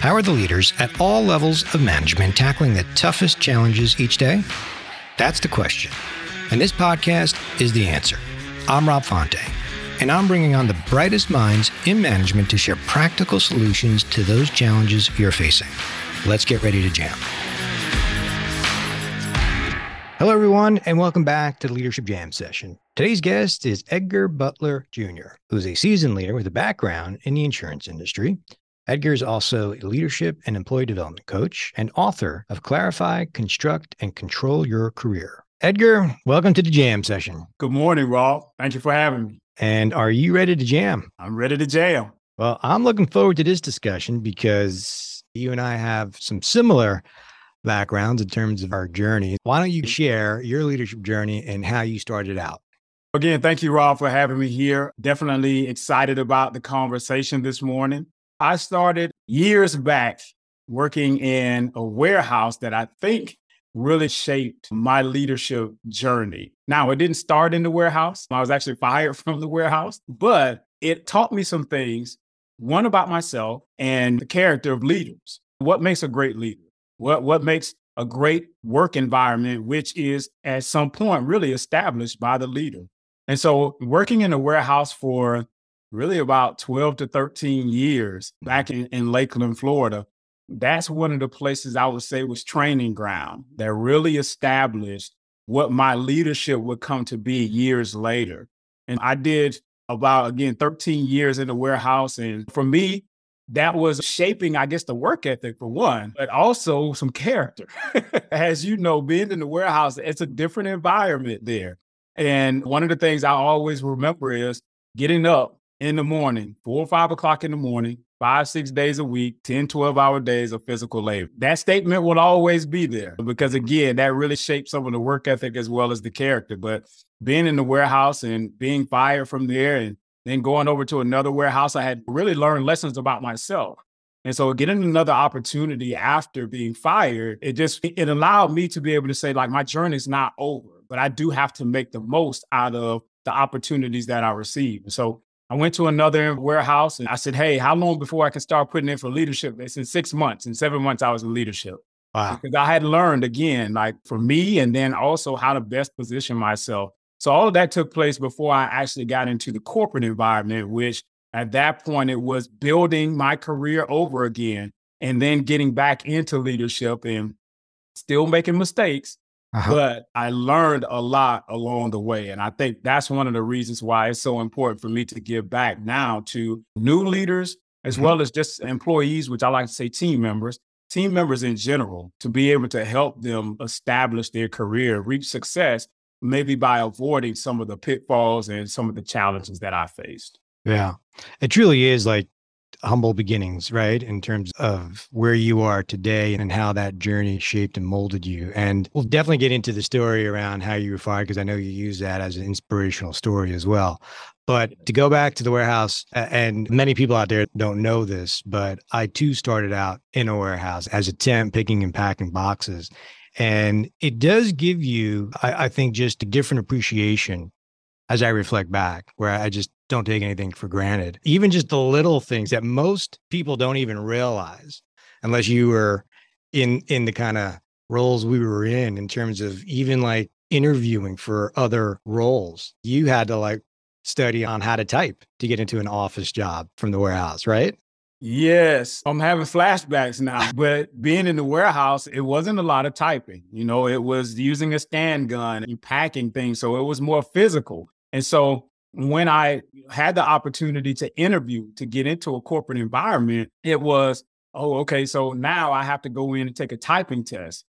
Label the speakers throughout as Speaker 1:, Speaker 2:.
Speaker 1: How are the leaders at all levels of management tackling the toughest challenges each day? That's the question. And this podcast is the answer. I'm Rob Fonte, and I'm bringing on the brightest minds in management to share practical solutions to those challenges you're facing. Let's get ready to jam. Hello, everyone, and welcome back to the Leadership Jam session. Today's guest is Edgar Butler Jr., who's a seasoned leader with a background in the insurance industry. Edgar is also a leadership and employee development coach and author of Clarify, Construct, and Control Your Career. Edgar, welcome to the jam session.
Speaker 2: Good morning, Rob. Thank you for having me.
Speaker 1: And are you ready to jam?
Speaker 2: I'm ready to jam.
Speaker 1: Well, I'm looking forward to this discussion because you and I have some similar backgrounds in terms of our journey. Why don't you share your leadership journey and how you started out?
Speaker 2: Again, thank you, Rob, for having me here. Definitely excited about the conversation this morning. I started years back working in a warehouse that I think really shaped my leadership journey. Now, it didn't start in the warehouse. I was actually fired from the warehouse, but it taught me some things one about myself and the character of leaders. What makes a great leader? What, what makes a great work environment, which is at some point really established by the leader. And so, working in a warehouse for really about 12 to 13 years mm-hmm. back in, in Lakeland, Florida. That's one of the places I would say was training ground that really established what my leadership would come to be years later. And I did about, again, 13 years in the warehouse. And for me, that was shaping, I guess, the work ethic for one, but also some character. As you know, being in the warehouse, it's a different environment there. And one of the things I always remember is getting up in the morning, four or five o'clock in the morning, five, six days a week, 10, 12 hour days of physical labor. That statement will always be there because, again, that really shapes some of the work ethic as well as the character. But being in the warehouse and being fired from there and then going over to another warehouse, I had really learned lessons about myself. And so getting another opportunity after being fired, it just it allowed me to be able to say, like, my journey is not over, but I do have to make the most out of the opportunities that I receive. So I went to another warehouse and I said, Hey, how long before I can start putting in for leadership? They said six months. In seven months, I was in leadership. Wow. Because I had learned again, like for me, and then also how to best position myself. So all of that took place before I actually got into the corporate environment, which at that point it was building my career over again and then getting back into leadership and still making mistakes, uh-huh. But I learned a lot along the way. And I think that's one of the reasons why it's so important for me to give back now to new leaders, as mm-hmm. well as just employees, which I like to say team members, team members in general, to be able to help them establish their career, reach success, maybe by avoiding some of the pitfalls and some of the challenges that I faced.
Speaker 1: Yeah. It truly is like humble beginnings, right? In terms of where you are today and how that journey shaped and molded you. And we'll definitely get into the story around how you were fired because I know you use that as an inspirational story as well. But to go back to the warehouse, and many people out there don't know this, but I too started out in a warehouse as a temp picking and packing boxes. And it does give you, I, I think, just a different appreciation as I reflect back, where I just don't take anything for granted. Even just the little things that most people don't even realize unless you were in in the kind of roles we were in in terms of even like interviewing for other roles. You had to like study on how to type to get into an office job from the warehouse, right?
Speaker 2: Yes, I'm having flashbacks now. But being in the warehouse, it wasn't a lot of typing. You know, it was using a scan gun and packing things. So it was more physical. And so when I had the opportunity to interview to get into a corporate environment, it was, oh, okay, so now I have to go in and take a typing test.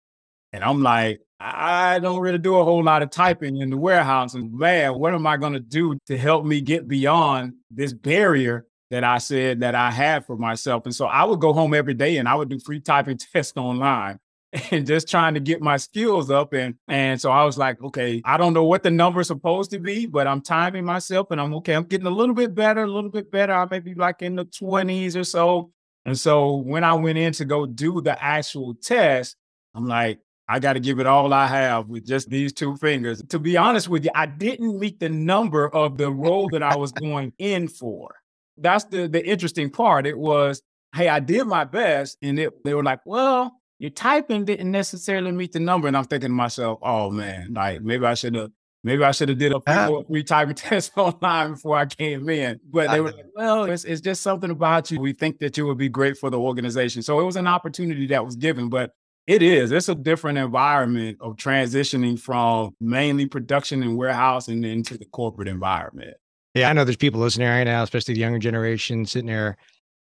Speaker 2: And I'm like, I don't really do a whole lot of typing in the warehouse. And man, what am I going to do to help me get beyond this barrier that I said that I had for myself? And so I would go home every day and I would do free typing tests online and just trying to get my skills up. And and so I was like, okay, I don't know what the number's supposed to be, but I'm timing myself and I'm okay. I'm getting a little bit better, a little bit better. I may be like in the 20s or so. And so when I went in to go do the actual test, I'm like, I got to give it all I have with just these two fingers. To be honest with you, I didn't meet the number of the role that I was going in for. That's the the interesting part. It was hey, I did my best. And it, they were like, well, your typing didn't necessarily meet the number. And I'm thinking to myself, oh man, like maybe I should have Maybe I should have did a three test online before I came in. But they were like, well, it's, it's just something about you. We think that you would be great for the organization. So it was an opportunity that was given. But it is. It's a different environment of transitioning from mainly production and warehouse and into the corporate environment.
Speaker 1: Yeah, I know there's people listening right now, especially the younger generation, sitting there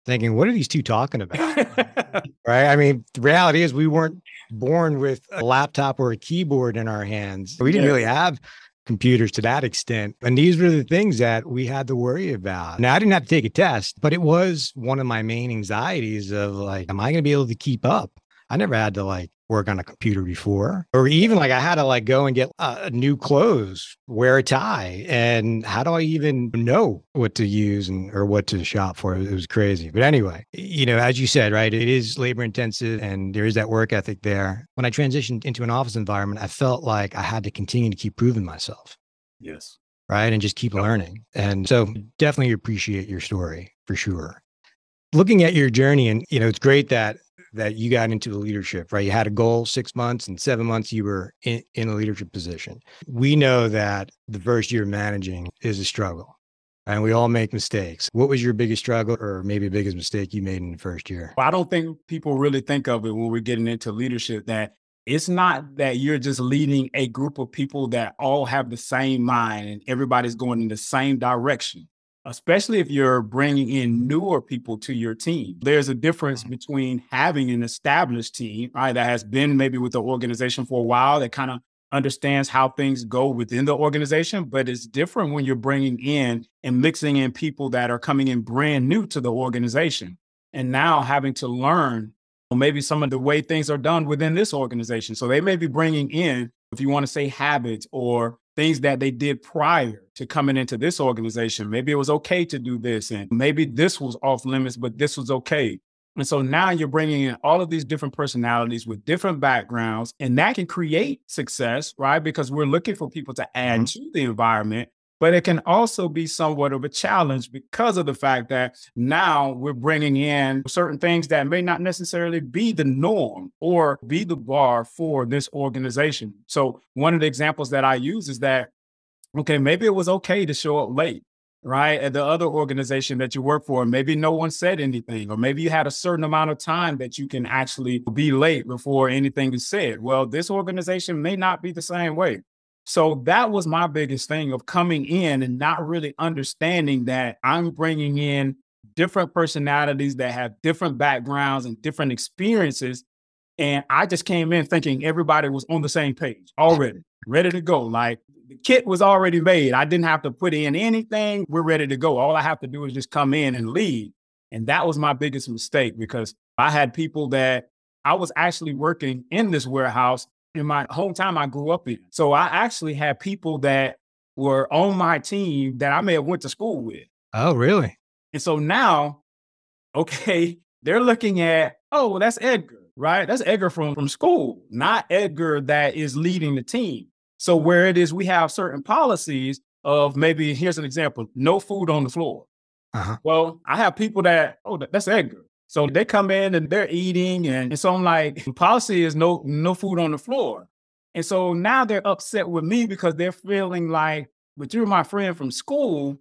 Speaker 1: thinking, what are these two talking about? right. I mean, the reality is we weren't born with a laptop or a keyboard in our hands. We didn't yeah. really have computers to that extent. And these were the things that we had to worry about. Now, I didn't have to take a test, but it was one of my main anxieties of like, am I going to be able to keep up? I never had to like work on a computer before, or even like I had to like go and get uh, new clothes, wear a tie, and how do I even know what to use and or what to shop for? It was crazy. But anyway, you know, as you said, right, it is labor intensive, and there is that work ethic there. When I transitioned into an office environment, I felt like I had to continue to keep proving myself.
Speaker 2: Yes.
Speaker 1: Right, and just keep learning. And so, definitely appreciate your story for sure looking at your journey and you know it's great that that you got into the leadership, right? You had a goal six months and seven months you were in, in a leadership position. We know that the first year managing is a struggle and we all make mistakes. What was your biggest struggle or maybe biggest mistake you made in the first year?
Speaker 2: Well, I don't think people really think of it when we're getting into leadership that it's not that you're just leading a group of people that all have the same mind and everybody's going in the same direction especially if you're bringing in newer people to your team. There's a difference mm-hmm. between having an established team, right, that has been maybe with the organization for a while, that kind of understands how things go within the organization, but it's different when you're bringing in and mixing in people that are coming in brand new to the organization and now having to learn maybe some of the way things are done within this organization. So they may be bringing in, if you want to say habits or things that they did prior to coming into this organization. Maybe it was okay to do this, and maybe this was off limits, but this was okay. And so now you're bringing in all of these different personalities with different backgrounds, and that can create success, right? Because we're looking for people to add mm-hmm. to the environment. But it can also be somewhat of a challenge because of the fact that now we're bringing in certain things that may not necessarily be the norm or be the bar for this organization. So, one of the examples that I use is that, okay, maybe it was okay to show up late right? At the other organization that you work for, maybe no one said anything, or maybe you had a certain amount of time that you can actually be late before anything is said. Well, this organization may not be the same way. So that was my biggest thing of coming in and not really understanding that I'm bringing in different personalities that have different backgrounds and different experiences. And I just came in thinking everybody was on the same page already, ready to go. Like the kit was already made. I didn't have to put in anything. We're ready to go. All I have to do is just come in and lead. And that was my biggest mistake because I had people that I was actually working in this warehouse in my hometown I grew up in. So I actually had people that were on my team that I may have went to school with.
Speaker 1: Oh, really?
Speaker 2: And so now, okay, they're looking at, oh, well, that's Edgar, right? That's Edgar from, from school, not Edgar that is leading the team. So where it is, we have certain policies of maybe, here's an example, no food on the floor. Uh-huh. Well, I have people that, oh, that's Edgar. So they come in and they're eating, and, so I'm like, policy is no no food on the floor. And so now they're upset with me because they're feeling like, but you're my friend from school.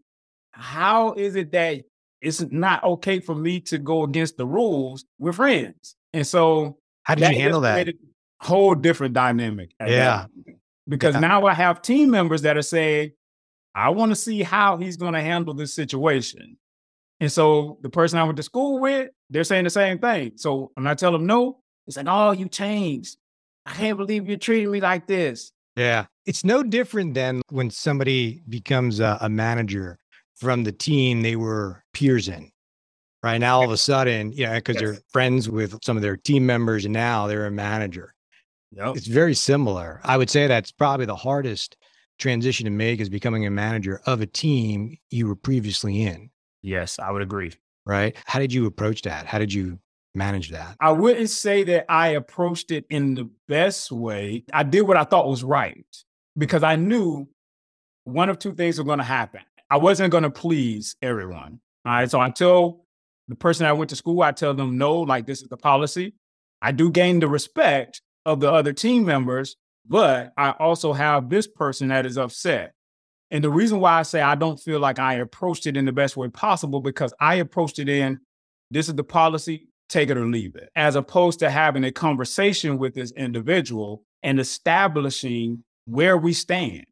Speaker 2: How is it that it's not okay for me to go against the rules? We're friends. And so
Speaker 1: how did you handle that?
Speaker 2: whole different dynamic.
Speaker 1: Yeah.
Speaker 2: Because yeah. now I have team members that are saying, I want to see how he's going to handle this situation. And so the person I went to school with, they're saying the same thing. So when I tell them no, it's like, oh, you changed. I can't believe you're treating me like this.
Speaker 1: Yeah. It's no different than when somebody becomes a, a manager from the team they were peers in. Right now, all of a sudden, you know, because yes. they're friends with some of their team members and now they're a manager. Yep. It's very similar. I would say that's probably the hardest transition to make is becoming a manager of a team you were previously in.
Speaker 2: Yes, I would agree.
Speaker 1: Right. How did you approach that? How did you manage that?
Speaker 2: I wouldn't say that I approached it in the best way. I did what I thought was right because I knew one of two things were going to happen. I wasn't going to please everyone. All right. So until The person I went to school, I tell them no, like this is the policy. I do gain the respect of the other team members, but I also have this person that is upset. And the reason why I say I don't feel like I approached it in the best way possible because I approached it in this is the policy, take it or leave it, as opposed to having a conversation with this individual and establishing where we stand.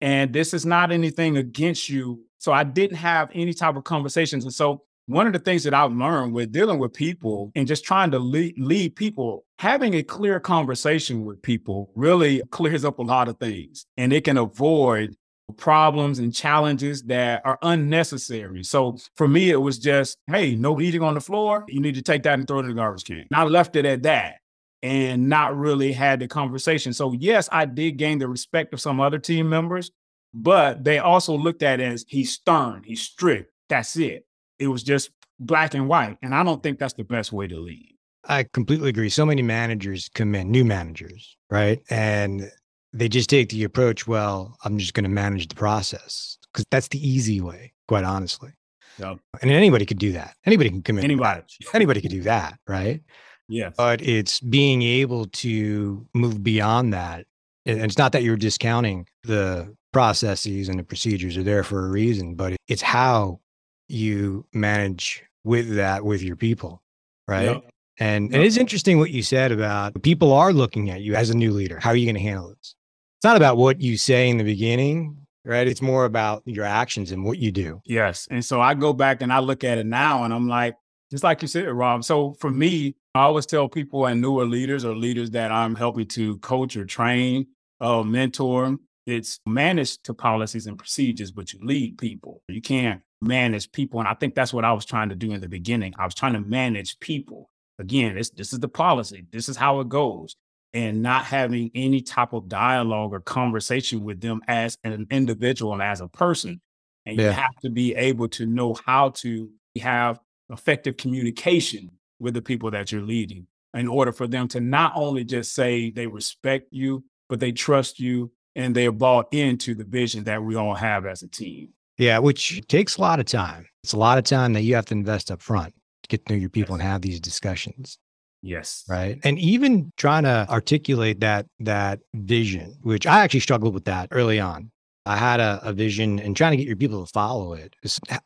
Speaker 2: And this is not anything against you. So I didn't have any type of conversations. And so one of the things that I've learned with dealing with people and just trying to lead, lead, people, having a clear conversation with people really clears up a lot of things and it can avoid problems and challenges that are unnecessary. So for me, it was just, hey, no eating on the floor. You need to take that and throw it in the garbage can. And I left it at that and not really had the conversation. So yes, I did gain the respect of some other team members, but they also looked at it as he's stern, he's strict. That's it. It was just black and white. And I don't think that's the best way to lead.
Speaker 1: I completely agree. So many managers come in, new managers, right? And they just take the approach, well, I'm just going to manage the process because that's the easy way, quite honestly. Yep. And anybody could do that. Anybody can come in.
Speaker 2: Anybody.
Speaker 1: Anybody could do that, right?
Speaker 2: Yeah.
Speaker 1: But it's being able to move beyond that. And it's not that you're discounting the processes and the procedures are there for a reason, but it's how you manage with that with your people, right? Yep. And, yep. and it's interesting what you said about people are looking at you as a new leader. How are you going to handle this? It's not about what you say in the beginning, right? It's more about your actions and what you do.
Speaker 2: Yes. And so I go back and I look at it now and I'm like, just like you said, Rob. So for me, I always tell people and newer leaders or leaders that I'm helping to coach or train, uh, mentor, it's manage to policies and procedures, but you lead people. You can't manage people. And I think that's what I was trying to do in the beginning. I was trying to manage people. Again, this, this is the policy. This is how it goes and not having any type of dialogue or conversation with them as an individual and as a person. And yeah. you have to be able to know how to have effective communication with the people that you're leading in order for them to not only just say they respect you, but they trust you and they're bought into the vision that we all have as a team.
Speaker 1: Yeah, which takes a lot of time. It's a lot of time that you have to invest up front to get to know your people and have these discussions.
Speaker 2: Yes.
Speaker 1: Right. And even trying to articulate that that vision, which I actually struggled with that early on. I had a, a vision and trying to get your people to follow it.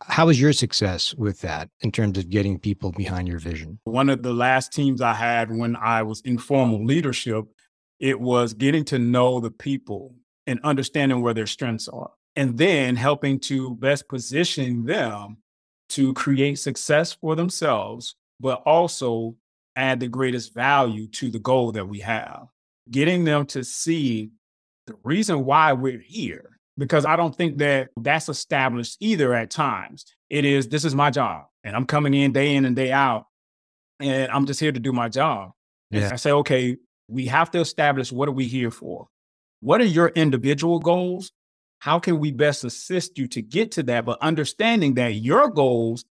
Speaker 1: How was your success with that in terms of getting people behind your vision?
Speaker 2: One of the last teams I had when I was in formal leadership, it was getting to know the people and understanding where their strengths are, and then helping to best position them to create success for themselves, but also add the greatest value to the goal that we have. Getting them to see the reason why we're here, because I don't think that that's established either at times. It is, this is my job, and I'm coming in day in and day out, and I'm just here to do my job. Yeah. I say, okay, we have to establish what are we here for? What are your individual goals? How can we best assist you to get to that? But understanding that your goals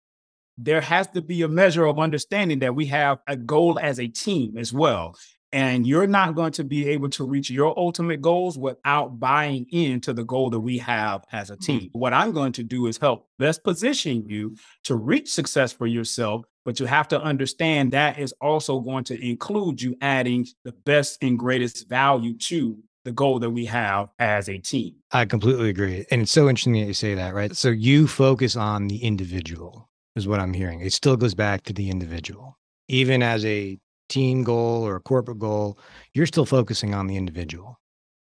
Speaker 2: there has to be a measure of understanding that we have a goal as a team as well. And you're not going to be able to reach your ultimate goals without buying into the goal that we have as a team. Mm-hmm. What I'm going to do is help best position you to reach success for yourself. But you have to understand that is also going to include you adding the best and greatest value to the goal that we have as a team.
Speaker 1: I completely agree. And it's so interesting that you say that, right? So you focus on the individual is what I'm hearing. It still goes back to the individual. Even as a team goal or a corporate goal, you're still focusing on the individual.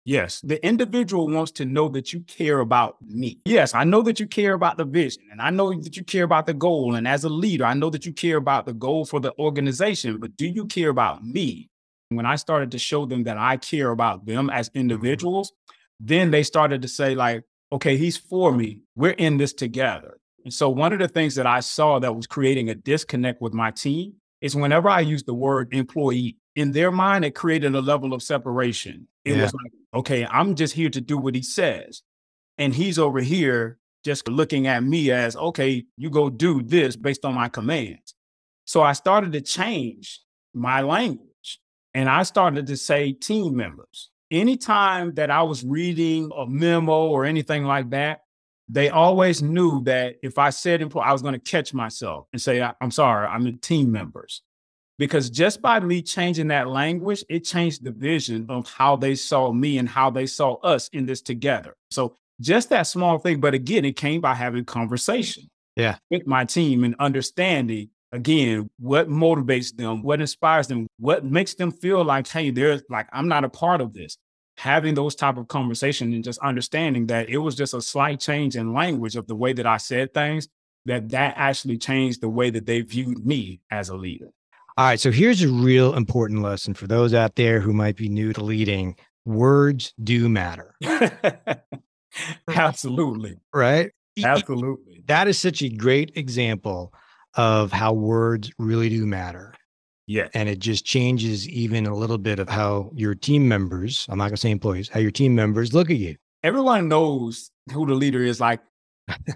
Speaker 2: Yes, the individual wants to know that you care about me. Yes, I know that you care about the vision and I know that you care about the goal. And as a leader, I know that you care about the goal for the organization, but do you care about me? When I started to show them that I care about them as mm-hmm. individuals, then they started to say, like, okay, he's for me. We're in this together. And so one of the things that I saw that was creating a disconnect with my team is whenever I used the word employee, in their mind, it created a level of separation. It yeah. was like, okay, I'm just here to do what he says. And he's over here just looking at me as, okay, you go do this based on my commands. So I started to change my language and I started to say team members. Anytime that I was reading a memo or anything like that, they always knew that if I said employee, I was going to catch myself and say, I'm sorry, I'm the team members. Because just by me changing that language, it changed the vision of how they saw me and how they saw us in this together. So just that small thing. But again, it came by having conversation
Speaker 1: yeah.
Speaker 2: with my team and understanding again what motivates them, what inspires them, what makes them feel like, hey, there's like I'm not a part of this having those type of conversations and just understanding that it was just a slight change in language of the way that I said things that that actually changed the way that they viewed me as a leader.
Speaker 1: All right, so here's a real important lesson for those out there who might be new to leading. Words do matter.
Speaker 2: Absolutely.
Speaker 1: Right?
Speaker 2: Absolutely.
Speaker 1: That is such a great example of how words really do matter.
Speaker 2: Yeah.
Speaker 1: And it just changes even a little bit of how your team members, I'm not going to say employees, how your team members look at you.
Speaker 2: Everyone knows who the leader is. Like,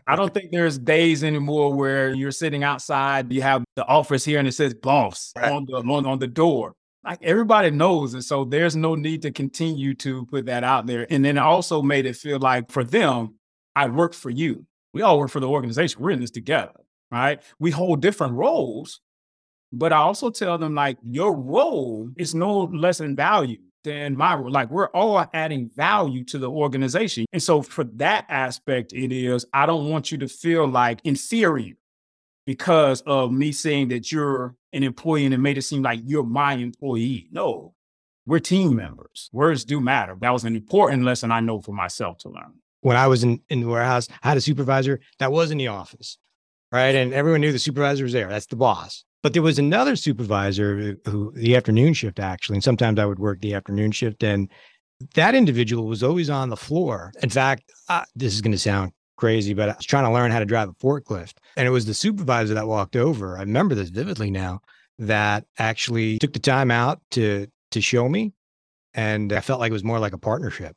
Speaker 2: I don't think there's days anymore where you're sitting outside, you have the office here and it says boss right. on, the, on, on the door. Like everybody knows. And so there's no need to continue to put that out there. And then it also made it feel like for them, I work for you. We all work for the organization. We're in this together, right? We hold different roles, but I also tell them like your role is no less in value than my role. Like we're all adding value to the organization. And so for that aspect, it is I don't want you to feel like inferior because of me saying that you're an employee and it made it seem like you're my employee. No, we're team members. Words do matter. That was an important lesson I know for myself to learn.
Speaker 1: When I was in, in the warehouse, I had a supervisor that was in the office, right? And everyone knew the supervisor was there. That's the boss. But there was another supervisor who the afternoon shift actually, and sometimes I would work the afternoon shift, and that individual was always on the floor. In fact, uh, this is going to sound crazy, but I was trying to learn how to drive a forklift, and it was the supervisor that walked over. I remember this vividly now. That actually took the time out to to show me, and I felt like it was more like a partnership.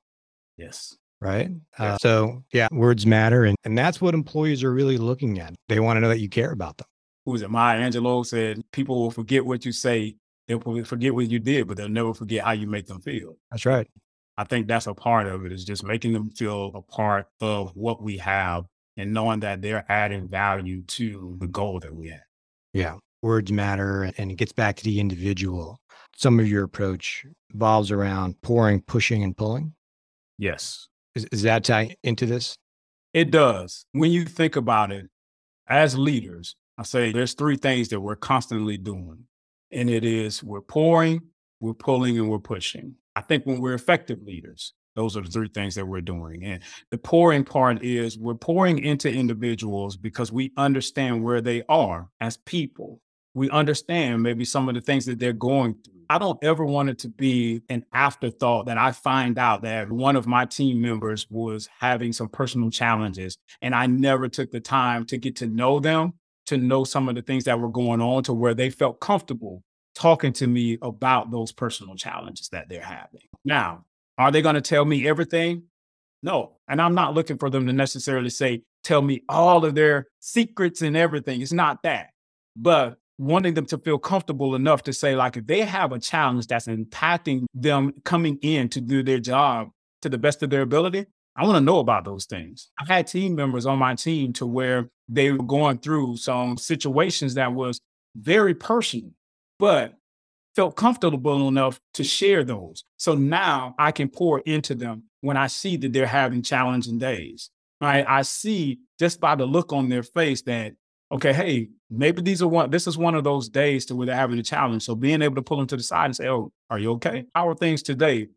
Speaker 2: Yes.
Speaker 1: Right. Uh, so yeah, words matter, and and that's what employees are really looking at. They want to know that you care about them
Speaker 2: who was it? Maya Angelou said, people will forget what you say. They'll forget what you did, but they'll never forget how you make them feel.
Speaker 1: That's right.
Speaker 2: I think that's a part of it is just making them feel a part of what we have and knowing that they're adding value to the goal that we have.
Speaker 1: Yeah. Words matter and it gets back to the individual. Some of your approach revolves around pouring, pushing, and pulling.
Speaker 2: Yes.
Speaker 1: Is, is that tie into this?
Speaker 2: It does. When you think about it, as leaders, I say there's three things that we're constantly doing, and it is we're pouring, we're pulling, and we're pushing. I think when we're effective leaders, those are the three things that we're doing. And the pouring part is we're pouring into individuals because we understand where they are as people. We understand maybe some of the things that they're going through. I don't ever want it to be an afterthought that I find out that one of my team members was having some personal challenges and I never took the time to get to know them to know some of the things that were going on to where they felt comfortable talking to me about those personal challenges that they're having. Now, are they going to tell me everything? No. And I'm not looking for them to necessarily say, tell me all of their secrets and everything. It's not that. But wanting them to feel comfortable enough to say, like, if they have a challenge that's impacting them coming in to do their job to the best of their ability, I want to know about those things. I've had team members on my team to where they were going through some situations that was very personal, but felt comfortable enough to share those. So now I can pour into them when I see that they're having challenging days. Right? I see just by the look on their face that, okay, hey, maybe these are one, this is one of those days to where they're having a challenge. So being able to pull them to the side and say, oh, are you okay? How are things today?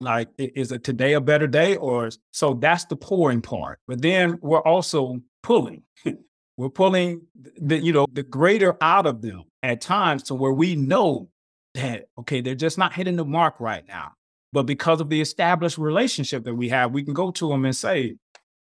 Speaker 2: Like, is it today a better day? Or so that's the pouring part. But then we're also pulling. we're pulling the, you know, the greater out of them at times to where we know that, okay, they're just not hitting the mark right now. But because of the established relationship that we have, we can go to them and say,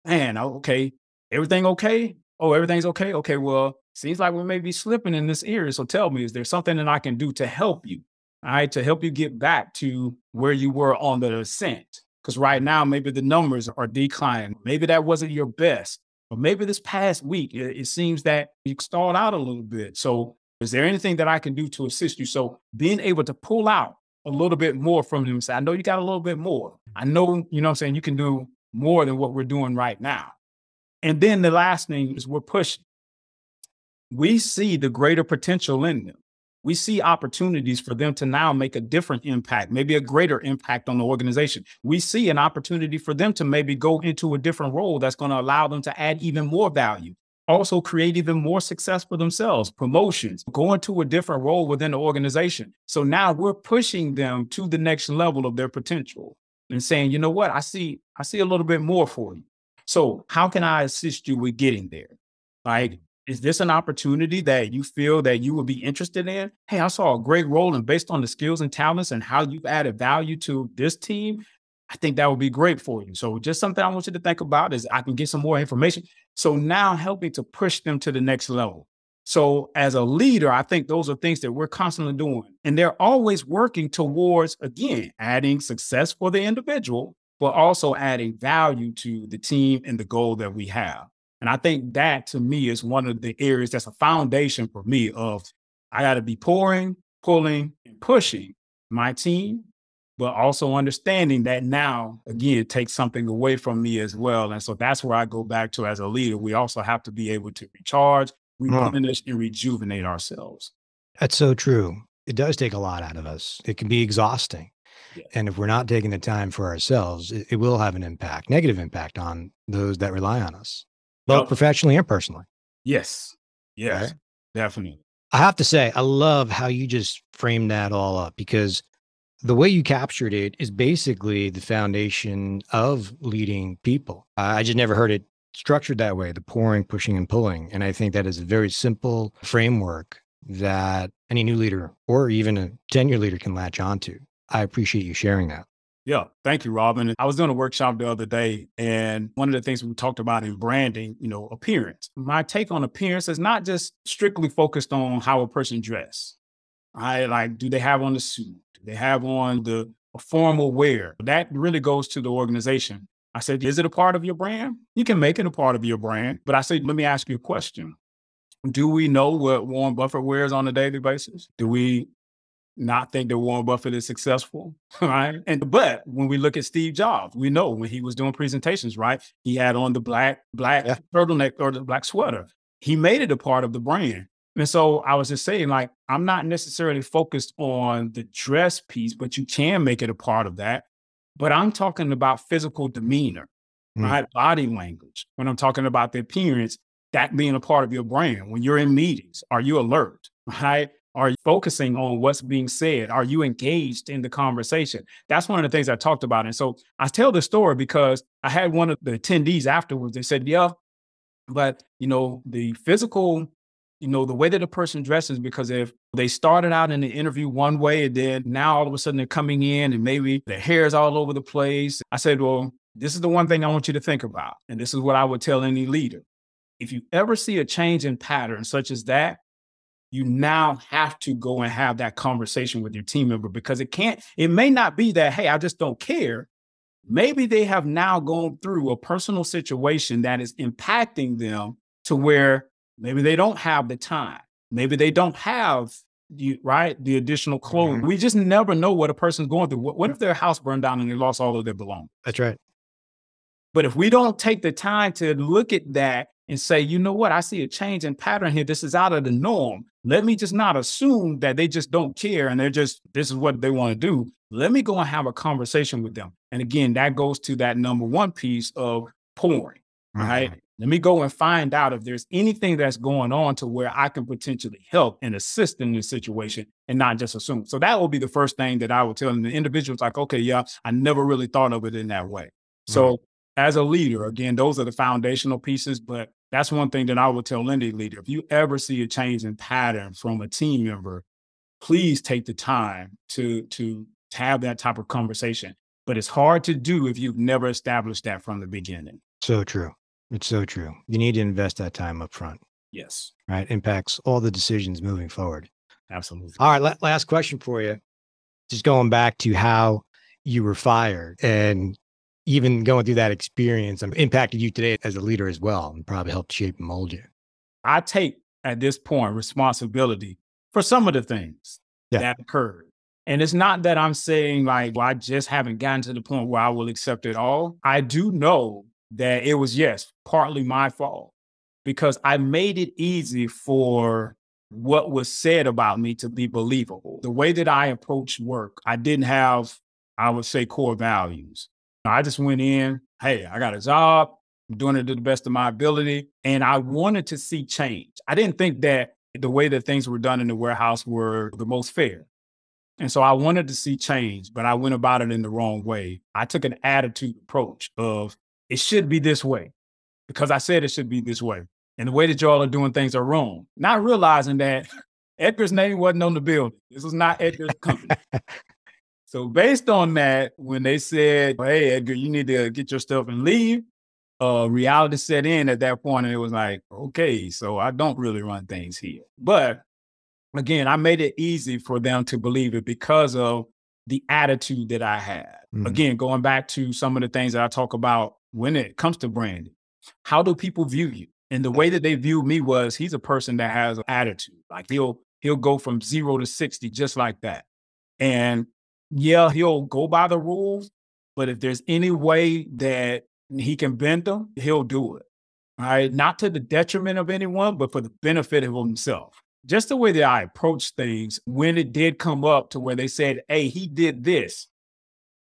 Speaker 2: man, oh, okay, everything okay? Oh, everything's okay? Okay, well, seems like we may be slipping in this area. So tell me, is there something that I can do to help you? all right, to help you get back to where you were on the ascent. Because right now, maybe the numbers are declining. Maybe that wasn't your best. But maybe this past week, it, it seems that you stalled out a little bit. So, is there anything that I can do to assist you? So, being able to pull out a little bit more from them, say, I know you got a little bit more. I know, you know I'm saying, you can do more than what we're doing right now. And then the last thing is we're pushing. We see the greater potential in them. We see opportunities for them to now make a different impact, maybe a greater impact on the organization. We see an opportunity for them to maybe go into a different role that's going to allow them to add even more value also create even more success for themselves, promotions, going to a different role within the organization. So now we're pushing them to the next level of their potential and saying, you know what, I see, I see a little bit more for you. So how can I assist you with getting there? Like, is this an opportunity that you feel that you would be interested in? Hey, I saw a great role and based on the skills and talents and how you've added value to this team, I think that would be great for you. So just something I want you to think about is I can get some more information. So now helping to push them to the next level. So as a leader, I think those are things that we're constantly doing. And they're always working towards, again, adding success for the individual, but also adding value to the team and the goal that we have. And I think that to me is one of the areas that's a foundation for me of I got to be pouring, pulling, and pushing my team but also understanding that now again takes something away from me as well. And so that's where i go back to as a leader. We also have to be able to recharge replenish and rejuvenate ourselves.
Speaker 1: That's so true. It does take a lot out of us. It can be exhausting. Yeah. and if we're not taking the time for ourselves it, it, will have an impact negative impact on those that rely on us both yep. professionally and personally
Speaker 2: yes yes right? definitely
Speaker 1: i have to say i love how you just framed that all up because the way you captured it is basically the foundation of leading people. I just never heard it structured that way the pouring, pushing, and pulling. And I think that is a very simple framework that any new leader or even a tenure leader can latch onto. I appreciate you sharing that.
Speaker 2: Yeah, thank you, Robin. I was doing a workshop the other day, and one of the things we talked about in branding, you know, appearance. My take on appearance is not just strictly focused on how a person dress. I like, do they have on the suit? Do they have on the formal wear. That really goes to the organization. I said, is it a part of your brand? You can make it a part of your brand. But I said, let me ask you a question. Do we know what Warren Buffett wears on a daily basis? Do we not think that Warren Buffett is successful? right. And but when we look at Steve Jobs, we know when he was doing presentations, right? He had on the black, black yeah. turtleneck or the black sweater. He made it a part of the brand. And so I was just saying, like, I'm not necessarily focused on the dress piece, but you can make it a part of that. But I'm talking about physical demeanor, mm. right? Body language. When I'm talking about the appearance, that being a part of your brand. When you're in meetings, are you alert, right? Are you focusing on what's being said? Are you engaged in the conversation? That's one of the things I talked about. And so I tell the story because I had one of the attendees afterwards. They said, Yeah, but you know, the physical you know, the way that a person dresses, because if they started out in the interview one way and then now all of a sudden they're coming in and maybe their hair is all over the place. I said, well, this is the one thing I want you to think about. And this is what I would tell any leader. If you ever see a change in pattern such as that, you now have to go and have that conversation with your team member because it can't, it may not be that, hey, I just don't care. Maybe they have now gone through a personal situation that is impacting them to where Maybe they don't have the time. Maybe they don't have you right the additional clothes. Mm-hmm. We just never know what a person's going through. What, what if their house burned down and they lost all of their belongings?
Speaker 1: That's right.
Speaker 2: But if we don't take the time to look at that and say, you know what, I see a change in pattern here. This is out of the norm. Let me just not assume that they just don't care and they're just, this is what they want to do. Let me go and have a conversation with them. And again, that goes to that number one piece of pouring, mm-hmm. right? Let me go and find out if there's anything that's going on to where I can potentially help and assist in this situation and not just assume. So that will be the first thing that I would tell them. The individual's like, okay, yeah, I never really thought of it in that way. So as a leader, again, those are the foundational pieces, but that's one thing that I would tell any leader. If you ever see a change in pattern from a team member, please take the time to, to have that type of conversation. But it's hard to do if you've never established that from the beginning.
Speaker 1: So true. It's so true. You need to invest that time up front.
Speaker 2: Yes.
Speaker 1: Right. Impacts all the decisions moving forward.
Speaker 2: Absolutely.
Speaker 1: All right. La- last question for you. Just going back to how you were fired and even going through that experience um, impacted you today as a leader as well and probably helped shape and mold you.
Speaker 2: I take at this point responsibility for some of the things yeah. that occurred. And it's not that I'm saying like, well, I just haven't gotten to the point where I will accept it all. I do know that it was, yes, partly my fault because I made it easy for what was said about me to be believable. The way that I approached work, I didn't have, I would say, core values. I just went in, hey, I got a job, I'm doing it to the best of my ability. And I wanted to see change. I didn't think that the way that things were done in the warehouse were the most fair. And so I wanted to see change, but I went about it in the wrong way. I took an attitude approach of it should be this way because I said it should be this way. And the way that y'all are doing things are wrong. Not realizing that Edgar's name wasn't on the building. This was not Edgar's company. so based on that, when they said, hey, Edgar, you need to get your stuff and leave, uh, reality set in at that point, and it was like, okay, so I don't really run things here. But again, I made it easy for them to believe it because of the attitude that I had. Mm-hmm. Again, going back to some of the things that I talk about when it comes to branding, how do people view you? And the way that they view me was he's a person that has an attitude. Like he'll he'll go from zero to 60 just like that. And yeah, he'll go by the rules, but if there's any way that he can bend them, he'll do it. All right. Not to the detriment of anyone, but for the benefit of himself. Just the way that I approach things when it did come up to where they said, hey, he did this.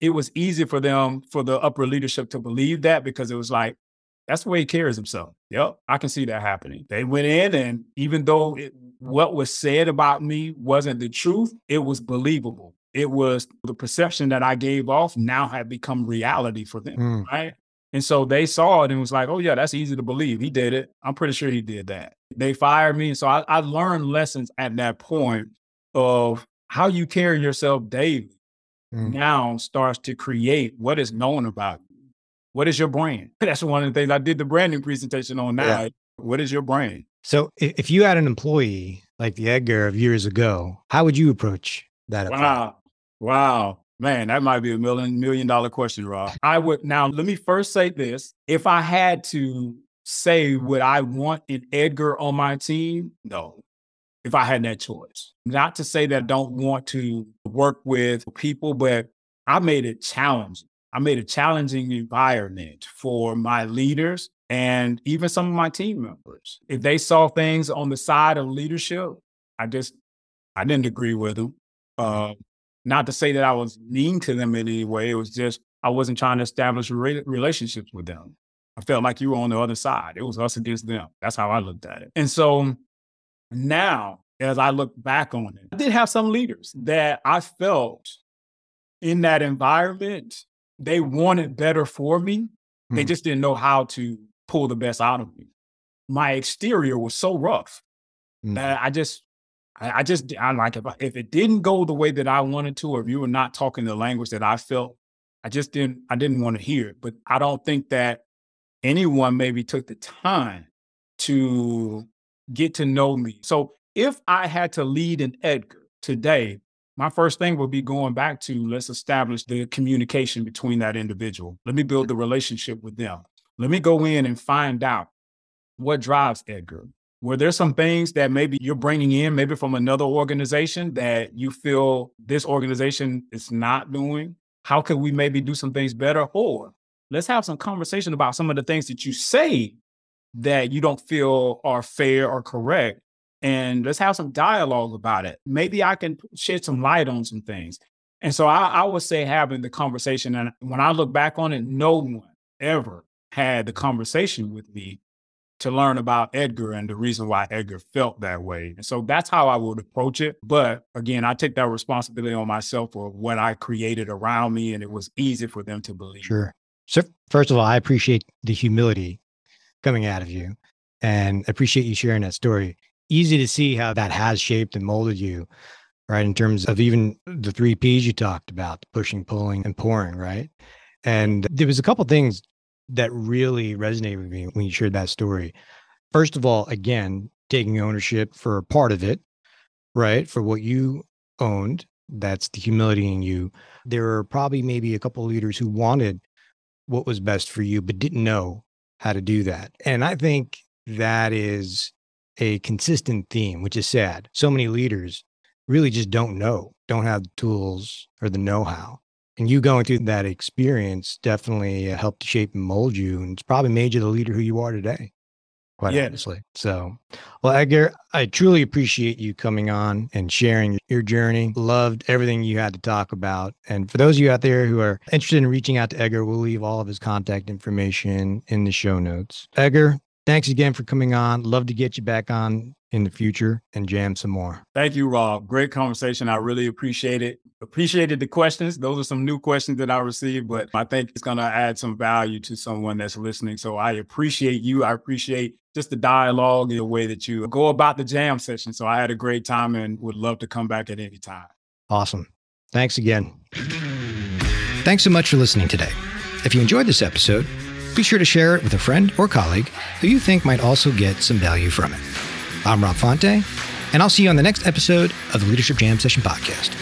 Speaker 2: It was easy for them, for the upper leadership to believe that because it was like, that's the way he carries himself. Yep, I can see that happening. They went in, and even though it, what was said about me wasn't the truth, it was believable. It was the perception that I gave off now had become reality for them, mm. right? And so they saw it and was like, oh, yeah, that's easy to believe. He did it. I'm pretty sure he did that. They fired me. And so I, I learned lessons at that point of how you carry yourself daily mm. now starts to create what is known about you. What is your brand? That's one of the things I did the branding presentation on now. Yeah. What is your brand?
Speaker 1: So if you had an employee like the Edgar of years ago, how would you approach that?
Speaker 2: Wow. Wow. Man, that might be a million million dollar question, Rob. I would now let me first say this. If I had to say would I want an Edgar on my team? No. If I had that choice. Not to say that I don't want to work with people, but I made it challenging. I made a challenging environment for my leaders and even some of my team members. If they saw things on the side of leadership, I just I didn't agree with them. Uh, not to say that I was mean to them in any way. It was just I wasn't trying to establish re- relationships with them. I felt like you were on the other side. It was us against them. That's how I looked at it. And so now, as I look back on it, I did have some leaders that I felt in that environment, they wanted better for me. They hmm. just didn't know how to pull the best out of me. My exterior was so rough mm. that I just I, I just I'm like if, if it didn't go the way that I wanted to, or if you were not talking the language that I felt, I just didn't I didn't want to hear it. But I don't think that anyone maybe took the time to get to know me. So if I had to lead an Edgar today, my first thing would be going back to let's establish the communication between that individual. Let me build the relationship with them. Let me go in and find out what drives Edgar. Were there some things that maybe you're bringing in, maybe from another organization that you feel this organization is not doing? How could we maybe do some things better? Or let's have some conversation about some of the things that you say that you don't feel are fair or correct. And let's have some dialogue about it. Maybe I can shed some light on some things. And so I, I would say having the conversation. And when I look back on it, no one ever had the conversation with me to learn about Edgar and the reason why Edgar felt that way. And so that's how I would approach it. But again, I take that responsibility on myself for what I created around me, and it was easy for them to believe.
Speaker 1: Sure. So, first of all, I appreciate the humility coming out of you and appreciate you sharing that story. Easy to see how that has shaped and molded you, right? In terms of even the three P's you talked about pushing, pulling, and pouring, right? And there was a couple things that really resonated with me when you shared that story. First of all, again, taking ownership for a part of it, right? For what you owned. That's the humility in you. There are probably maybe a couple of leaders who wanted what was best for you, but didn't know how to do that. And I think that is a consistent theme, which is sad. So many leaders really just don't know, don't have the tools or the know how And you going through that experience definitely uh, helped shape and mold you. And it's probably made you the leader who you are today quite
Speaker 2: Yeah.
Speaker 1: honestly. So, well, Edgar, I truly appreciate you coming on and sharing your journey. Loved everything you had to talk about. And for those of you out there who are interested in reaching out to Edgar, we'll leave all of his contact information in the show notes. Edgar, thanks again for coming on. Love to get you back on in the future and jam some more.
Speaker 2: Thank you, Rob. Great conversation. I really appreciate it. Appreciated the questions. Those are some new questions that I received, but I think it's going to add some value to someone that's listening. So I appreciate you. I appreciate just the dialogue, and the way that you go about the jam session. So I had a great time and would love to come back at any time.
Speaker 1: Awesome. Thanks again. Thanks so much for listening today. If you enjoyed this episode, be sure to share it with a friend or colleague who you think might also get some value from it. I'm Rob Fonte, and I'll see you on the next episode of the Leadership Jam Session Podcast.